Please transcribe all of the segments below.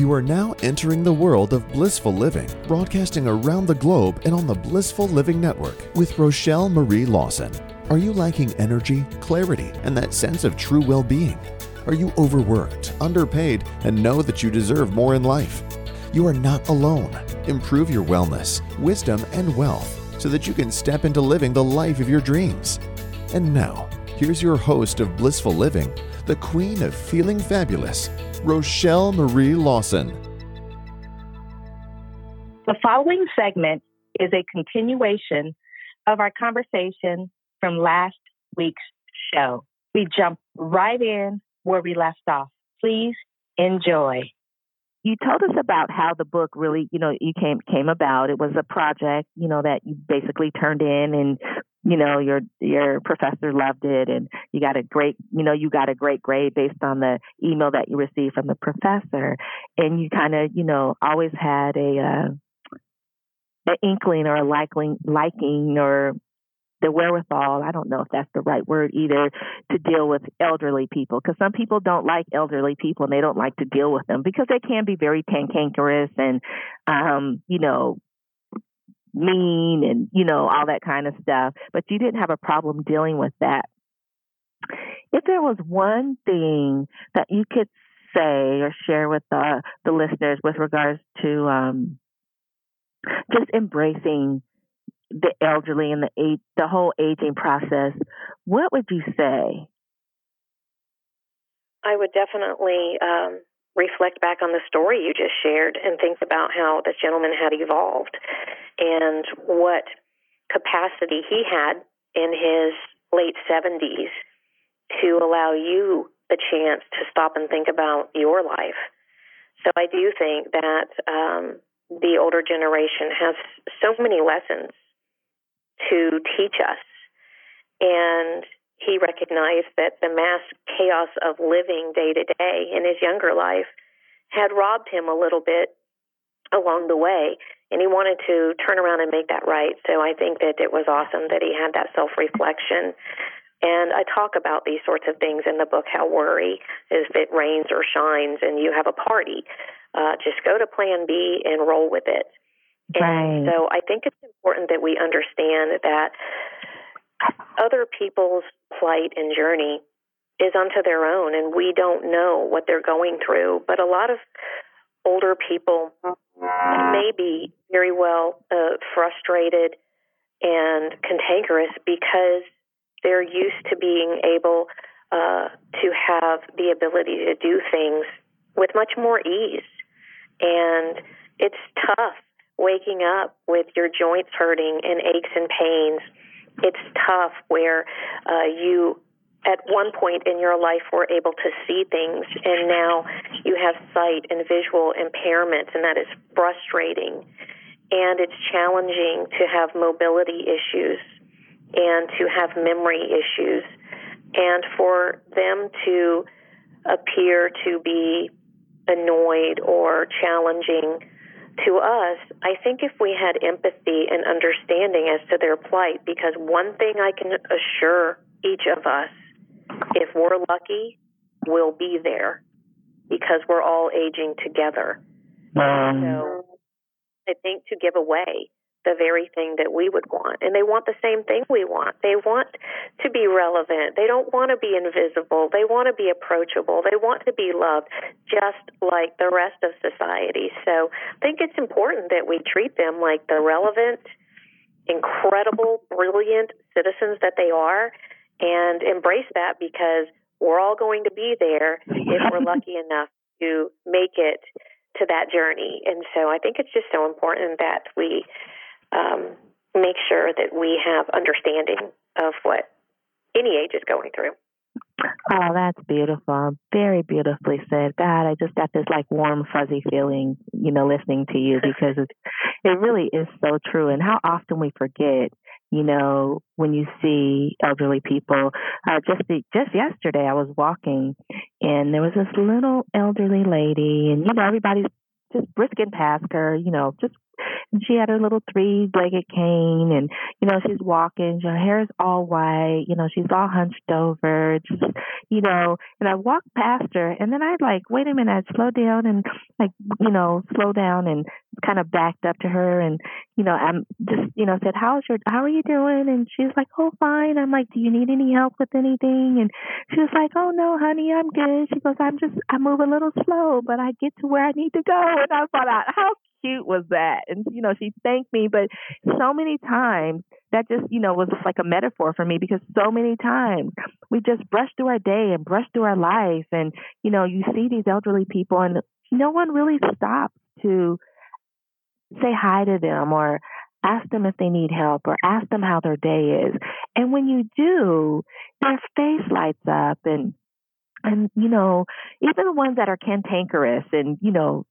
You are now entering the world of blissful living, broadcasting around the globe and on the Blissful Living Network with Rochel Marie Lawson. Are you lacking energy, clarity, and that sense of true well being? Are you overworked, underpaid, and know that you deserve more in life? You are not alone. Improve your wellness, wisdom, and wealth so that you can step into living the life of your dreams. And now, here's your host of Blissful Living, the queen of feeling fabulous, Rochel Marie Lawson. The following segment is a continuation of our conversation from last week's show. We jump right in where we left off. Please enjoy. You told us about how the book really, you know, you came came about. It was a project, you know, that you basically turned in and you know your your professor loved it and you got a great you know you got a great grade based on the email that you received from the professor. And you kind of you know always had a uh an inkling or a liking liking or the wherewithal i don't know if that's the right word either to deal with elderly people. Because some people don't like elderly people and they don't like to deal with them because they can be very cantankerous and um you know mean and you know all that kind of stuff but you didn't have a problem dealing with that. If there was one thing that you could say or share with the the listeners with regards to um just embracing the elderly and the age, the whole aging process what would you say? I would definitely um reflect back on the story you just shared and think about how this gentleman had evolved and what capacity he had in his late 70s to allow you the chance to stop and think about your life. So I do think that um, the older generation has so many lessons to teach us. And he recognized that the mass chaos of living day to day in his younger life had robbed him a little bit along the way and he wanted to turn around and make that right. So i think that it was awesome that he had that self reflection and i talk about these sorts of things in the book how worry is if it rains or shines and you have a party. Uh, just go to plan b and roll with it. Right. so i think it's important that we understand that other people's plight and journey is unto their own, and we don't know what they're going through. But a lot of older people may be very well uh, frustrated and cantankerous because they're used to being able uh, to have the ability to do things with much more ease. And it's tough waking up with your joints hurting and aches and pains it's tough where uh, you at one point in your life were able to see things and now you have sight and visual impairments and that is frustrating. And it's challenging to have mobility issues and to have memory issues. And for them to appear to be annoyed or challenging to us, I think if we had empathy and understanding as to their plight, because one thing I can assure each of us, if we're lucky, we'll be there because we're all aging together. Um, so I think to give away the very thing that we would want. And they want the same thing we want. They want to be relevant. They don't want to be invisible. They want to be approachable. They want to be loved just like the rest of society. So I think it's important that we treat them like the relevant, incredible, brilliant citizens that they are and embrace that because we're all going to be there if we're lucky enough to make it to that journey. And so I think it's just so important that we um, make sure that we have understanding of what any age is going through. Oh, that's beautiful. Very beautifully said. God, I just got this like warm, fuzzy feeling, you know, listening to you because it's, it really is so true. And how often we forget, you know, when you see elderly people. Uh, just the, just yesterday, I was walking and there was this little elderly lady, and you know, everybody's just brisking past her, you know, just and she had her little three-legged cane, and you know she's walking. Her hair is all white. You know she's all hunched over. Just you know, and I walked past her, and then I'd like, wait a minute, I'd slow down and like you know slow down and kind of backed up to her, and you know I'm just you know said, how's your how are you doing? And she's like, oh fine. I'm like, do you need any help with anything? And she was like, oh no, honey, I'm good. She goes, I'm just I move a little slow, but I get to where I need to go. And I thought, how cute was that? And you know, she thanked me, but so many times that just you know was like a metaphor for me because so many times we just brush through our day and brush through our life, and you know, you see these elderly people, and no one really stops to say hi to them or ask them if they need help or ask them how their day is. And when you do, their face lights up and and you know, even the ones that are cantankerous and, you know,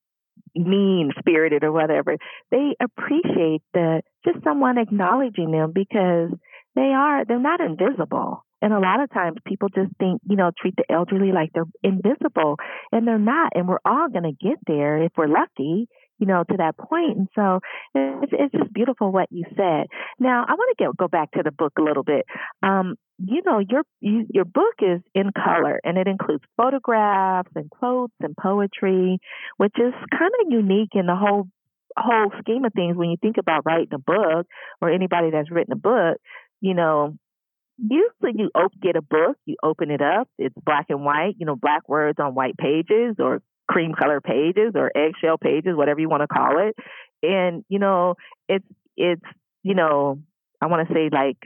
mean spirited or whatever, they appreciate the just someone acknowledging them because they are they're not invisible. And a lot of times people just think, you know, treat the elderly like they're invisible and they're not. And we're all going to get there if we're lucky, you know, to that point. And so it's, it's just beautiful what you said. Now, I want to get, go back to the book a little bit. Um, you know, your you, your book is in color and it includes photographs and quotes and poetry, which is kind of unique in the whole whole scheme of things when you think about writing a book or anybody that's written a book, you know, usually you op- get a book, you open it up, it's black and white, you know, black words on white pages or cream color pages or eggshell pages, whatever you want to call it. And, you know, it's, it's, you know, I want to say like,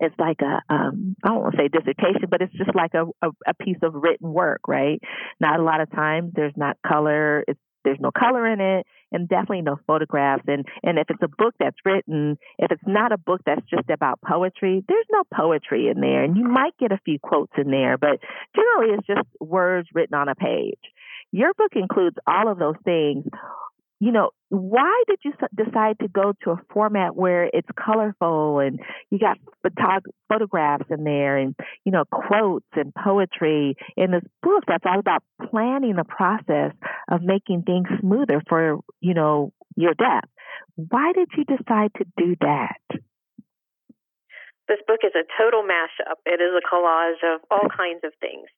it's like a um I don't want to say dissertation, but it's just like a, a, a piece of written work, right? Not a lot of times there's not color, it's there's no color in it and definitely no photographs and and if it's a book that's written if it's not a book that's just about poetry there's no poetry in there and you might get a few quotes in there but generally it's just words written on a page your book includes all of those things. You know, why did you decide to go to a format where it's colorful and you got photog- photographs in there and, you know, quotes and poetry in this book that's all about planning the process of making things smoother for, you know, your death? Why did you decide to do that? This book is a total mashup. It is a collage of all kinds of things,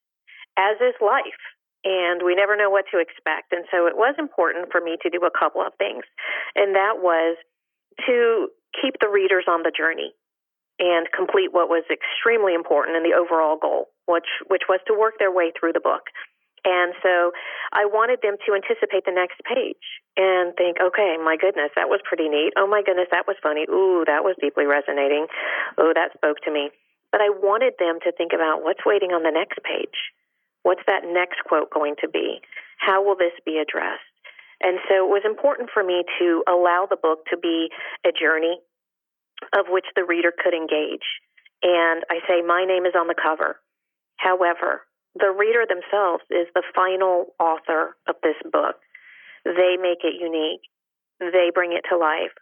as is life and we never know what to expect. And so it was important for me to do a couple of things, and that was to keep the readers on the journey and complete what was extremely important in the overall goal, which which was to work their way through the book. And so I wanted them to anticipate the next page and think, okay, my goodness, that was pretty neat. Oh my goodness, that was funny. Ooh, that was deeply resonating. Oh, that spoke to me. But I wanted them to think about what's waiting on the next page What's that next quote going to be? How will this be addressed? And so it was important for me to allow the book to be a journey of which the reader could engage. And I say, my name is on the cover. However, the reader themselves is the final author of this book. They make it unique. They bring it to life.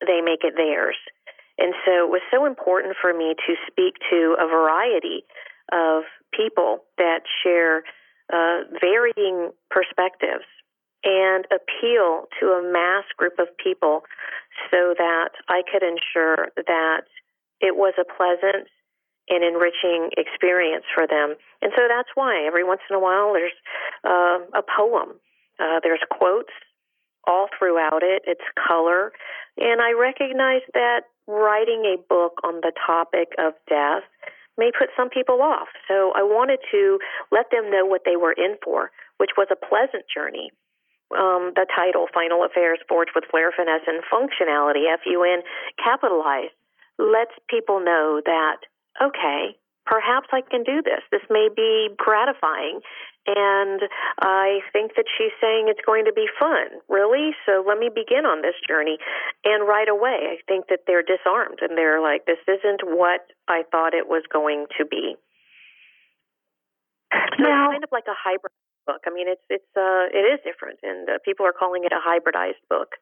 They make it theirs. And so it was so important for me to speak to a variety of people that share uh, varying perspectives and appeal to a mass group of people so that I could ensure that it was a pleasant and enriching experience for them. And so that's why every once in a while there's uh, a poem, uh, there's quotes all throughout it, it's color. And I recognize that writing a book on the topic of death may put some people off. So I wanted to let them know what they were in for, which was a pleasant journey. Um, the title, Final Affairs Forged with Flair, Finesse, and Functionality, F U N capitalized, lets people know that, okay, perhaps I can do this. This may be gratifying. And I think that she's saying it's going to be fun. Really? So let me begin on this journey. And right away, I think that they're disarmed and they're like, this isn't what I thought it was going to be. So now, it's kind of like a hybrid book. I mean, it's it's uh it is different, and uh, people are calling it a hybridized book.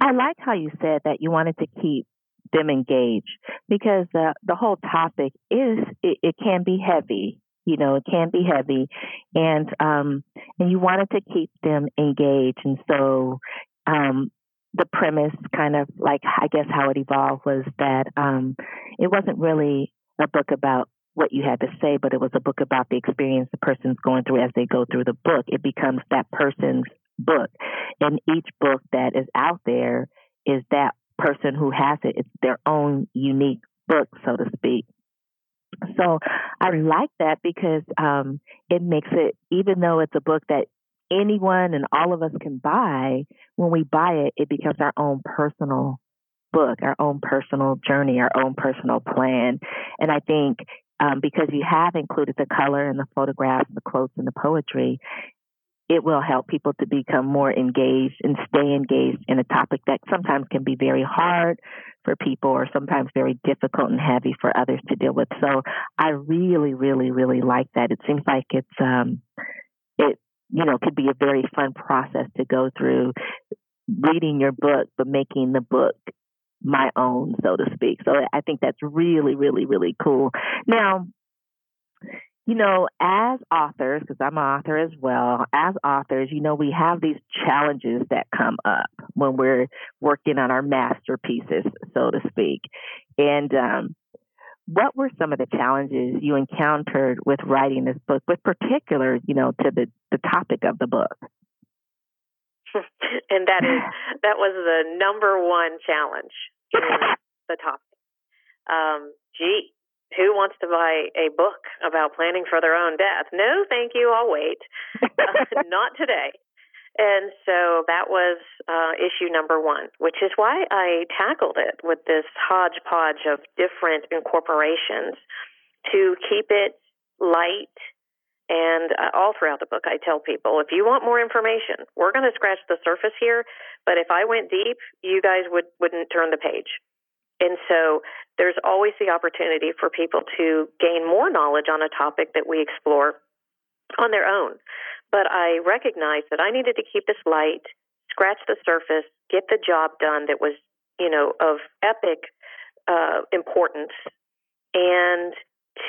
I like how you said that you wanted to keep them engaged because the the whole topic is it, it can be heavy you know it can be heavy and um and you wanted to keep them engaged and so um the premise, kind of like I guess how it evolved, was that um, it wasn't really a book about what you had to say, but it was a book about the experience the person's going through as they go through the book. It becomes that person's book. And each book that is out there is that person who has it. It's their own unique book, so to speak. So I like that because um, it makes it, even though it's a book that anyone and all of us can buy, when we buy it, it becomes our own personal book, our own personal journey, our own personal plan. And I think um, because you have included the color and the photographs, the quotes, and the poetry, it will help people to become more engaged and stay engaged in a topic that sometimes can be very hard for people or sometimes very difficult and heavy for others to deal with. So I really, really, really like that. It seems like it's um it you know could be a very fun process to go through reading your book but making the book my own, so to speak. So I think that's really, really, really cool. Now, you know, as authors, because I'm an author as well, as authors, you know, we have these challenges that come up when we're working on our masterpieces, so to speak. And um, what were some of the challenges you encountered with writing this book, with particular, you know, to the, the topic of the book? and that is that was the number one challenge the topic. Um, gee, who wants to buy a book about planning for their own death? No, thank you. I'll wait. uh, not today. And so that was uh, issue number one, which is why I tackled it with this hodgepodge of different incorporations to keep it light and uh, all throughout the book, I tell people if you want more information, we're going to scratch the surface here. But if I went deep, you guys would wouldn't turn the page. And so there's always the opportunity for people to gain more knowledge on a topic that we explore on their own. But I recognized that I needed to keep this light, scratch the surface, get the job done that was, you know, of epic uh, importance, and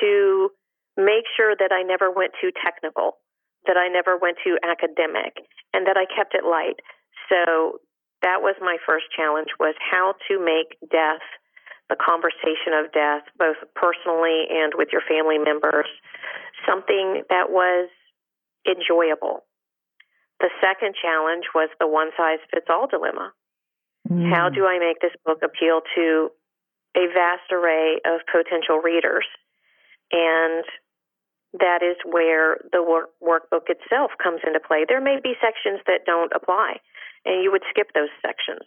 to make sure that I never went too technical, that I never went too academic, and that I kept it light. So that was my first challenge was how to make death the conversation of death both personally and with your family members something that was enjoyable the second challenge was the one size fits all dilemma mm. how do i make this book appeal to a vast array of potential readers and that is where the work, workbook itself comes into play. There may be sections that don't apply, and you would skip those sections.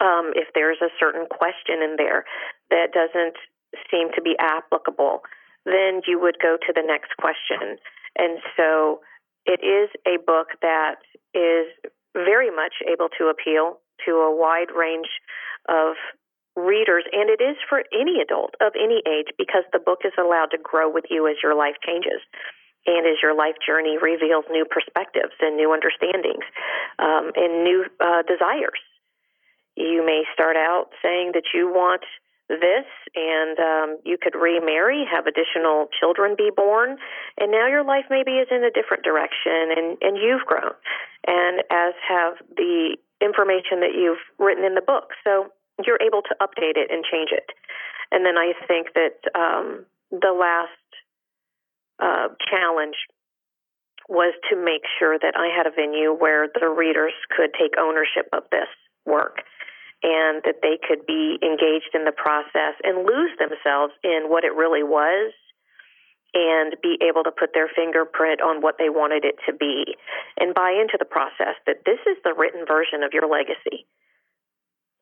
Um, if there's a certain question in there that doesn't seem to be applicable, then you would go to the next question. And so it is a book that is very much able to appeal to a wide range of readers, and it is for any adult of any age because the book is allowed to grow with you as your life changes and as your life journey reveals new perspectives and new understandings um, and new uh, desires. You may start out saying that you want this and um, you could remarry, have additional children be born, and now your life maybe is in a different direction and, and you've grown, and as have the information that you've written in the book. So you're able to update it and change it. And then I think that um, the last uh, challenge was to make sure that I had a venue where the readers could take ownership of this work and that they could be engaged in the process and lose themselves in what it really was and be able to put their fingerprint on what they wanted it to be and buy into the process that this is the written version of your legacy.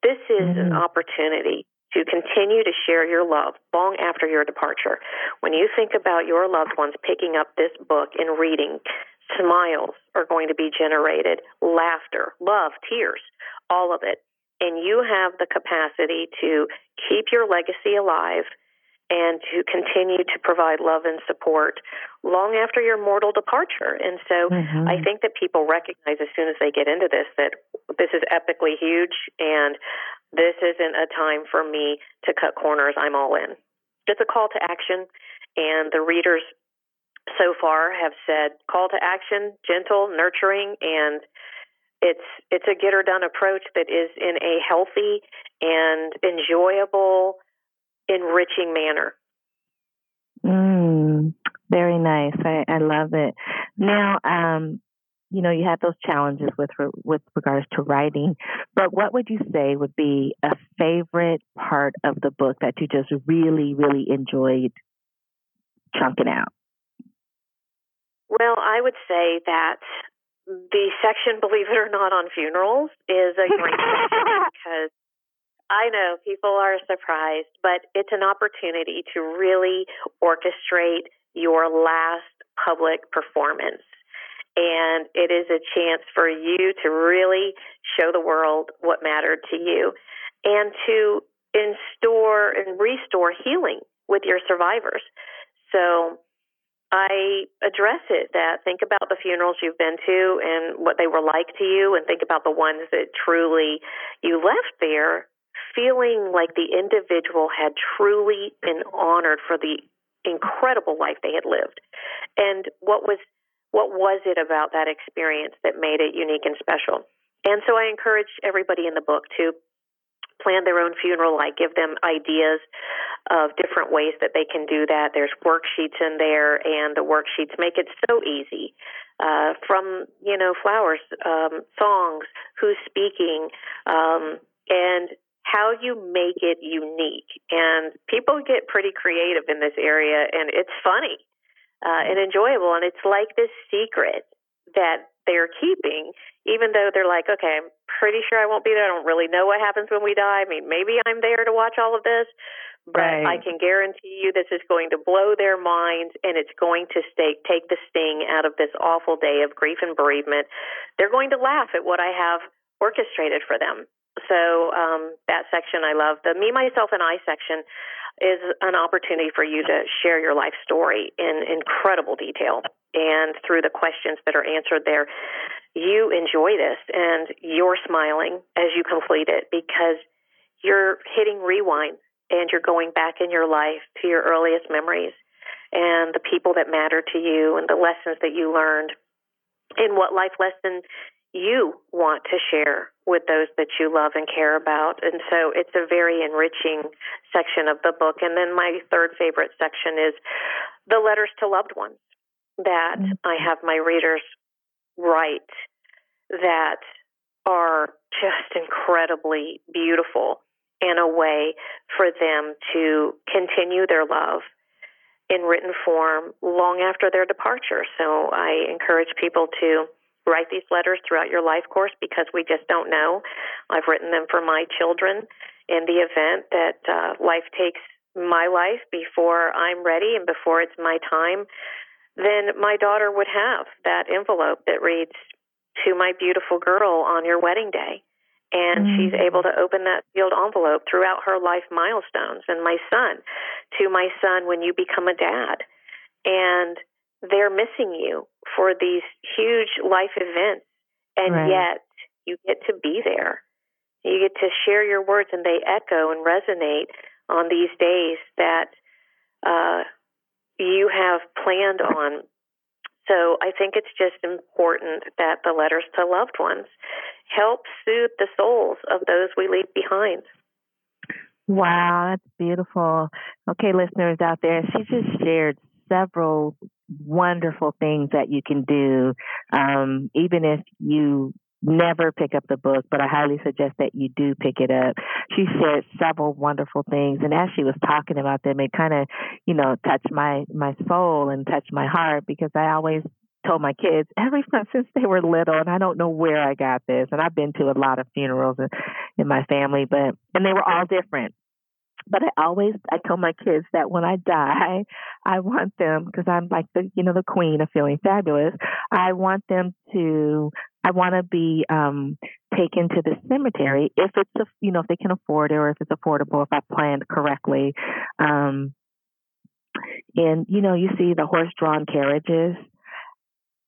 This is mm-hmm. an opportunity to continue to share your love long after your departure. When you think about your loved ones picking up this book and reading, smiles are going to be generated, laughter, love, tears, all of it. And you have the capacity to keep your legacy alive and to continue to provide love and support long after your mortal departure. And so mm-hmm. I think that people recognize as soon as they get into this that this is epically huge and this isn't a time for me to cut corners. I'm all in. It's a call to action, and the readers so far have said call to action, gentle, nurturing, and it's it's a get her done approach that is in a healthy and enjoyable, enriching manner. Mm, very nice. I, I love it. Now, um, you know, you had those challenges with with regards to writing, but what would you say would be a favorite part of the book that you just really, really enjoyed chunking out? Well, I would say that the section, believe it or not, on funerals is a great section because I know people are surprised, but it's an opportunity to really orchestrate your last public performance. And it is a chance for you to really show the world what mattered to you and to install and restore healing with your survivors. So I address it that think about the funerals you've been to and what they were like to you, and think about the ones that truly you left there feeling like the individual had truly been honored for the incredible life they had lived. And what was what was it about that experience that made it unique and special? And so I encourage everybody in the book to plan their own funeral. I give them ideas of different ways that they can do that. There's worksheets in there, and the worksheets make it so easy. Uh, from you know flowers, um, songs, who's speaking, um, and how you make it unique. And people get pretty creative in this area, and it's funny uh, and enjoyable. And it's like this secret that they're keeping, even though they're like, okay, I'm pretty sure I won't be there. I don't really know what happens when we die. I mean, maybe I'm there to watch all of this, but right. I can guarantee you this is going to blow their minds and it's going to stay, take the sting out of this awful day of grief and bereavement. They're going to laugh at what I have orchestrated for them. So um, that section I love. The me, myself, and I section is an opportunity for you to share your life story in incredible detail. And through the questions that are answered there, you enjoy this and you're smiling as you complete it because you're hitting rewind and you're going back in your life to your earliest memories and the people that matter to you and the lessons that you learned and what life lesson you want to share with those that you love and care about. And so it's a very enriching section of the book. And then my third favorite section is the letters to loved ones that mm-hmm. I have my readers write that are just incredibly beautiful in a way for them to continue their love in written form long after their departure. So I encourage people to write these letters throughout your life course because we just don't know. I've written them for my children in the event that uh, life takes my life before I'm ready and before it's my time. Then my daughter would have that envelope that reads, To my beautiful girl on your wedding day. And mm. she's able to open that sealed envelope throughout her life milestones. And my son, to my son when you become a dad. And they're missing you for these huge life events, and right. yet you get to be there. You get to share your words, and they echo and resonate on these days that uh, you have planned on. So I think it's just important that the letters to loved ones help soothe the souls of those we leave behind. Wow, that's beautiful. Okay, listeners out there, she just shared several wonderful things that you can do, um, even if you never pick up the book, but I highly suggest that you do pick it up. She shared several wonderful things, and as she was talking about them, it kind of, you know, touched my my soul and touched my heart because I always told my kids every since they were little, and I don't know where I got this, and I've been to a lot of funerals in, in my family, but and they were all different. But I always, I tell my kids that when I die, I want them, because I'm like the, you know, the queen of feeling fabulous. I want them to, I want to be um, taken to the cemetery if it's, a, you know, if they can afford it or if it's affordable, if I planned correctly. Um, and you know, you see the horse-drawn carriages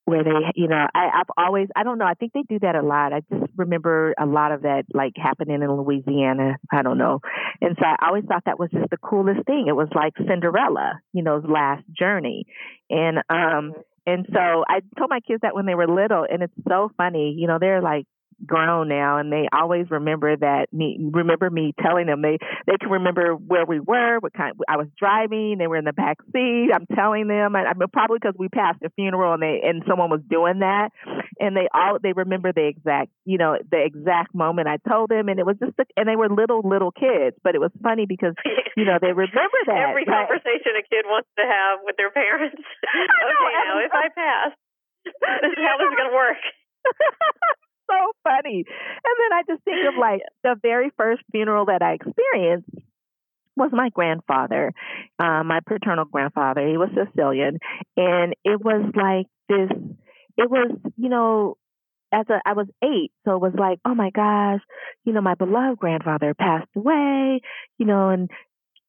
where they, you know, I, I've always, I don't know, I think they do that a lot. I just remember a lot of that like happening in Louisiana. I don't know. And so I always thought that was just the coolest thing. It was like Cinderella, you know, last journey. And, um, and so I told my kids that when they were little, and it's so funny, you know, they're like grown now, and they always remember that me remember me telling them they they can remember where we were, what kind I was driving. They were in the back seat. I'm telling them, I, I mean, probably because we passed a funeral and they and someone was doing that, and they all they remember the exact you know the exact moment I told them, and it was just a, and they were little little kids, but it was funny because you know they remember that every conversation a kid wants to have with their parents. okay, now if I pass, this is how this is going to work. so funny. And then I just think of like the very first funeral that I experienced was my grandfather, uh, my paternal grandfather. He was Sicilian, and it was like this. It was, you know, as a I was eight, so it was like, oh my gosh, you know, my beloved grandfather passed away, you know, and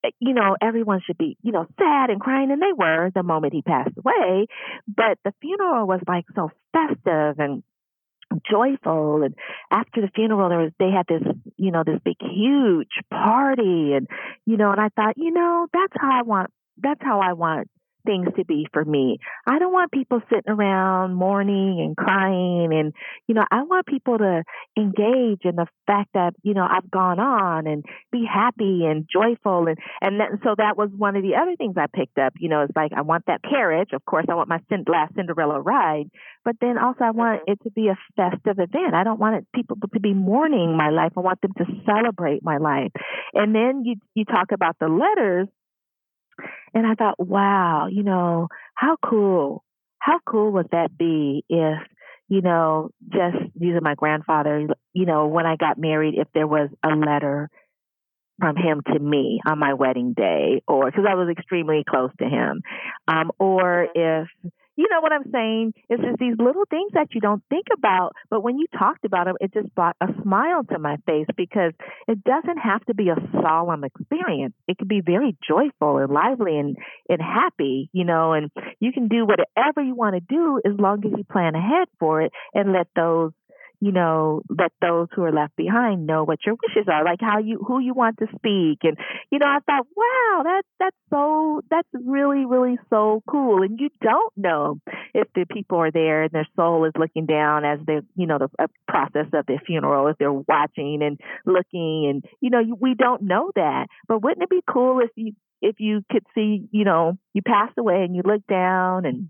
eh, you know, everyone should be, you know, sad and crying, and they were the moment he passed away. But the funeral was like so festive and joyful. And after the funeral there was they had this you know this big huge party. And you know and I thought you know that's how I want that's how I want things to be for me. I don't want people sitting around mourning and crying and you know, I want people to engage in the fact that, you know, I've gone on and be happy and joyful and and that, so that was one of the other things I picked up, you know, it's like I want that carriage, of course I want my last Cinderella ride, but then also I want mm-hmm. it to be a festive event. I don't want it, people to be mourning my life. I want them to celebrate my life. And then you you talk about the letters and I thought, wow, you know, how cool, how cool would that be if, you know, just using my grandfather, you know, when I got married, if there was a letter from him to me on my wedding day, or because I was extremely close to him, um, or if you know what I'm saying? It's just these little things that you don't think about, but when you talked about them, it just brought a smile to my face because it doesn't have to be a solemn experience. It can be very joyful and lively and, and happy, you know, and you can do whatever you want to do as long as you plan ahead for it and let those you know, let those who are left behind know what your wishes are, like how you who you want to speak. And you know, I thought, wow, that that's so that's really really so cool. And you don't know if the people are there and their soul is looking down as they, you know, the uh, process of the funeral, if they're watching and looking, and you know, we don't know that. But wouldn't it be cool if you if you could see, you know, you passed away and you look down and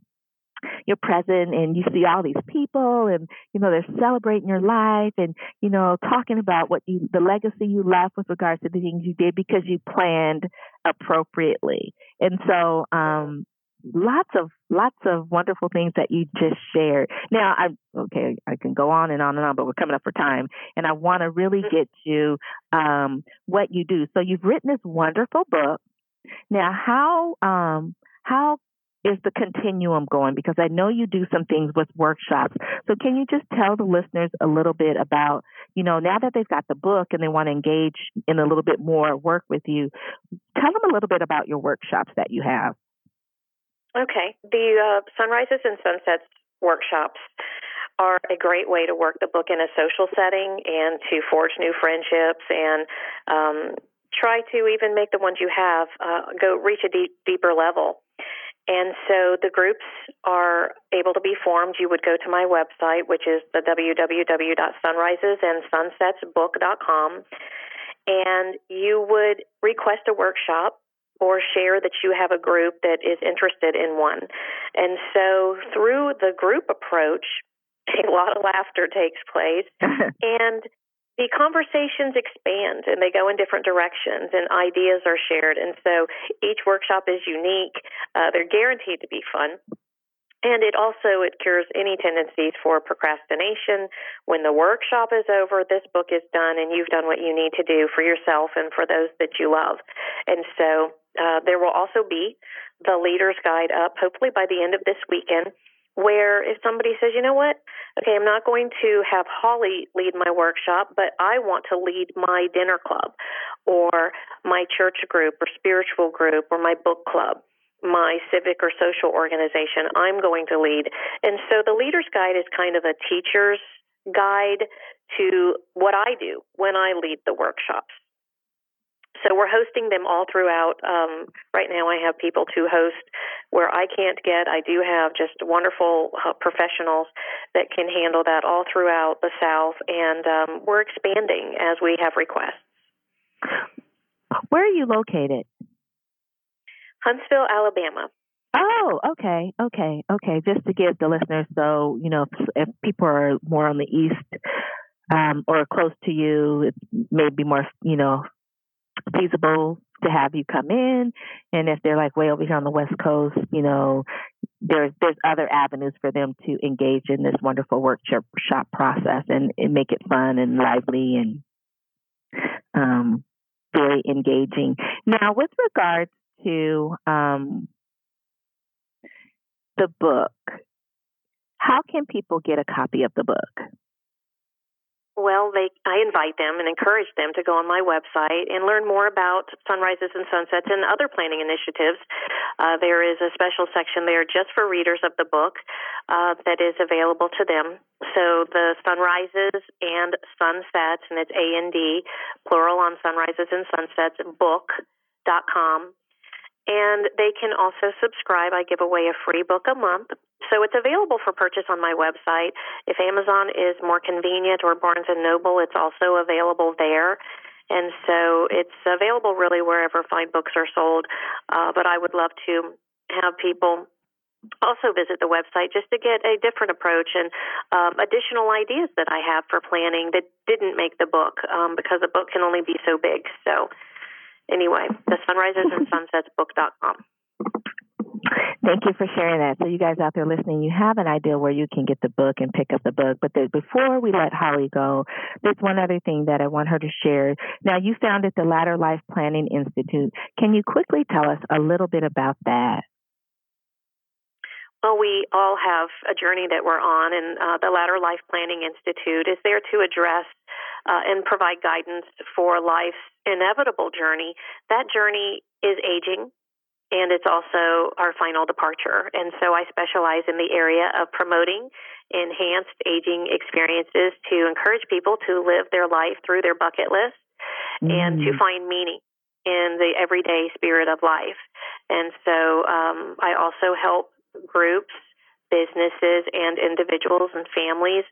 you're present and you see all these people and you know they're celebrating your life and you know talking about what you the legacy you left with regards to the things you did because you planned appropriately. And so um lots of lots of wonderful things that you just shared. Now i okay i can go on and on and on but we're coming up for time and i want to really mm-hmm. get to um what you do. So you've written this wonderful book. Now how um how is the continuum going? Because I know you do some things with workshops. So can you just tell the listeners a little bit about, you know, now that they've got the book and they want to engage in a little bit more work with you, tell them a little bit about your workshops that you have. Okay. The uh, Sunrises and Sunsets workshops are a great way to work the book in a social setting and to forge new friendships and um, try to even make the ones you have uh, go reach a deep, deeper level. And so the groups are able to be formed. You would go to my website, which is the www.sunrisesandsunsetsbook.com, and you would request a workshop or share that you have a group that is interested in one. And so through the group approach, a lot of laughter takes place and the conversations expand and they go in different directions and ideas are shared. And so each workshop is unique. Uh, they're guaranteed to be fun. And it also it cures any tendencies for procrastination. When the workshop is over, this book is done, and you've done what you need to do for yourself and for those that you love. And so uh, there will also be the leader's guide up, hopefully by the end of this weekend, where if somebody says, you know what, okay, I'm not going to have Holley lead my workshop, but I want to lead my dinner club or my church group or spiritual group or my book club, my civic or social organization, I'm going to lead. And so the leader's guide is kind of a teacher's guide to what I do when I lead the workshops. So we're hosting them all throughout. Um, right now, I have people to host where I can't get. I do have just wonderful uh, professionals that can handle that all throughout the South, and um, we're expanding as we have requests. Where are you located? Huntsville, Alabama. Oh, okay, okay, okay. Just to give the listeners, so you know, if, if people are more on the east um, or close to you, it may be more, you know, feasible to have you come in. And if they're like way over here on the West Coast, you know, there's there's other avenues for them to engage in this wonderful workshop process and, and make it fun and lively and um, very engaging. Now, with regards to um, the book, how can people get a copy of the book? Well, they I invite them and encourage them to go on my website and learn more about sunrises and sunsets and other planning initiatives. Uh, there is a special section there just for readers of the book uh, that is available to them. So the sunrises and sunsets, and it's A and D, plural on sunrises and sunsets book.com and they can also subscribe. I give away a free book a month. So it's available for purchase on my website. If Amazon is more convenient or Barnes and Noble, it's also available there. And so it's available really wherever fine books are sold. Uh, but I would love to have people also visit the website just to get a different approach and um, additional ideas that I have for planning that didn't make the book um, because a book can only be so big. So anyway, the sunrises and sunsets book.com. Thank you for sharing that. So, you guys out there listening, you have an idea where you can get the book and pick up the book. But the, before we let Holley go, there's one other thing that I want her to share. Now, you founded the Latter Life Planning Institute. Can you quickly tell us a little bit about that? Well, we all have a journey that we're on, and uh, the Latter Life Planning Institute is there to address uh, and provide guidance for life's inevitable journey. That journey is aging, and it's also our final departure. And so I specialize in the area of promoting enhanced aging experiences to encourage people to live their life through their bucket list mm. and to mm. find meaning in the everyday spirit of life. And so um, I also help groups, businesses, and individuals and families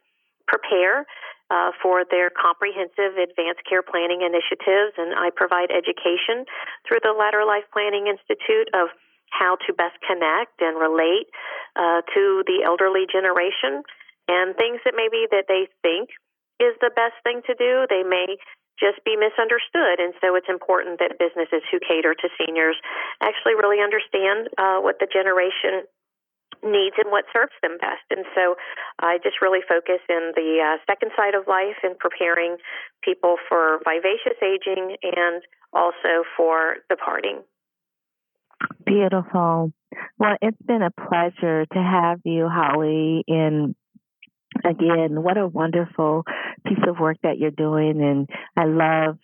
prepare uh, for their comprehensive advanced care planning initiatives. And I provide education through the Latter Life Planning Institute of how to best connect and relate uh, to the elderly generation and things that maybe that they think is the best thing to do. They may just be misunderstood. And so it's important that businesses who cater to seniors actually really understand uh, what the generation needs and what serves them best. And so I just really focus in the uh, second side of life in preparing people for vivacious aging and also for departing. Beautiful. Well, it's been a pleasure to have you, Holley, in again, what a wonderful piece of work that you're doing. And I love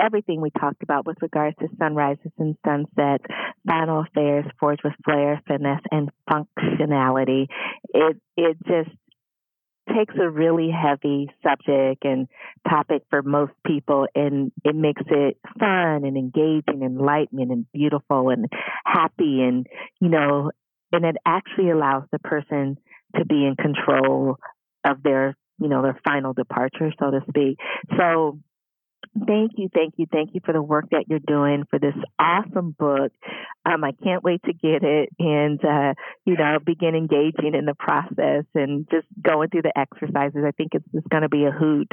everything we talked about with regards to sunrises and sunsets, final affairs forged with flair, finesse, and functionality. It it just takes a really heavy subject and topic for most people and it makes it fun and engaging and enlightening and beautiful and happy and you know and it actually allows the person to be in control of their you know their final departure so to speak so Thank you, thank you, thank you for the work that you're doing for this awesome book. Um, I can't wait to get it and uh, you know begin engaging in the process and just going through the exercises. I think it's just going to be a hoot,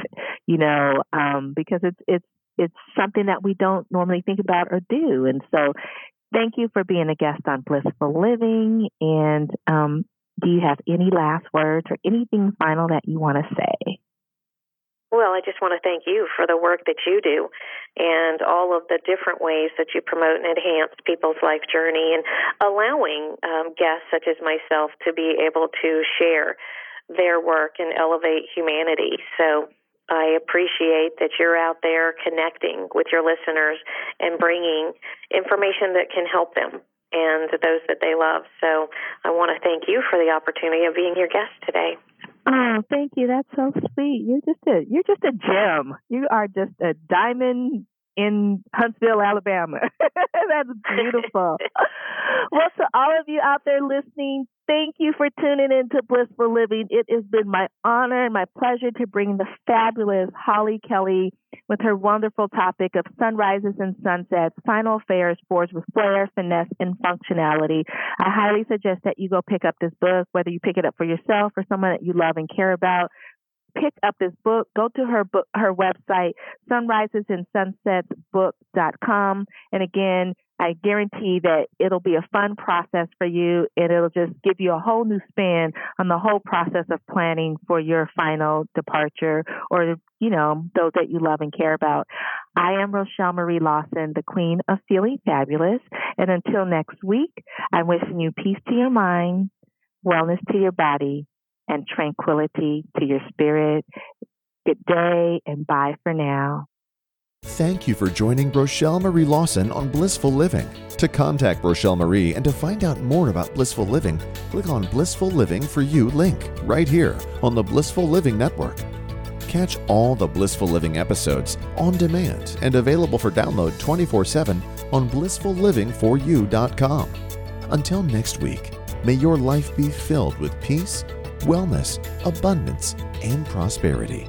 you know, um, because it's it's it's something that we don't normally think about or do. And so, thank you for being a guest on Blissful Living. And um, do you have any last words or anything final that you want to say? Well, I just want to thank you for the work that you do and all of the different ways that you promote and enhance people's life journey and allowing um, guests such as myself to be able to share their work and elevate humanity. So I appreciate that you're out there connecting with your listeners and bringing information that can help them and those that they love. So I want to thank you for the opportunity of being your guest today. Oh, thank you. That's so sweet. You're just a you're just a gem. You are just a diamond in Huntsville, Alabama. That's beautiful. well, to all of you out there listening, thank you for tuning in to Blissful Living. It has been my honor and my pleasure to bring the fabulous Holley Kelley with her wonderful topic of sunrises and sunsets, final affairs, sports with flair, finesse, and functionality. I highly suggest that you go pick up this book, whether you pick it up for yourself or someone that you love and care about pick up this book, go to her book, her website, sunrisesandsunsetsbook.com. And again, I guarantee that it'll be a fun process for you and it'll just give you a whole new spin on the whole process of planning for your final departure or, you know, those that you love and care about. I am Rochel Marie Lawson, the queen of feeling fabulous. And until next week, I'm wishing you peace to your mind, wellness to your body, and tranquility to your spirit. Good day and bye for now. Thank you for joining Rochel Marie Lawson on Blissful Living. To contact Rochel Marie and to find out more about Blissful Living, click on Blissful Living for You link right here on the Blissful Living Network. Catch all the Blissful Living episodes on demand and available for download 24 7 on blissfulliving4u.com. Until next week, may your life be filled with peace wellness, abundance, and prosperity.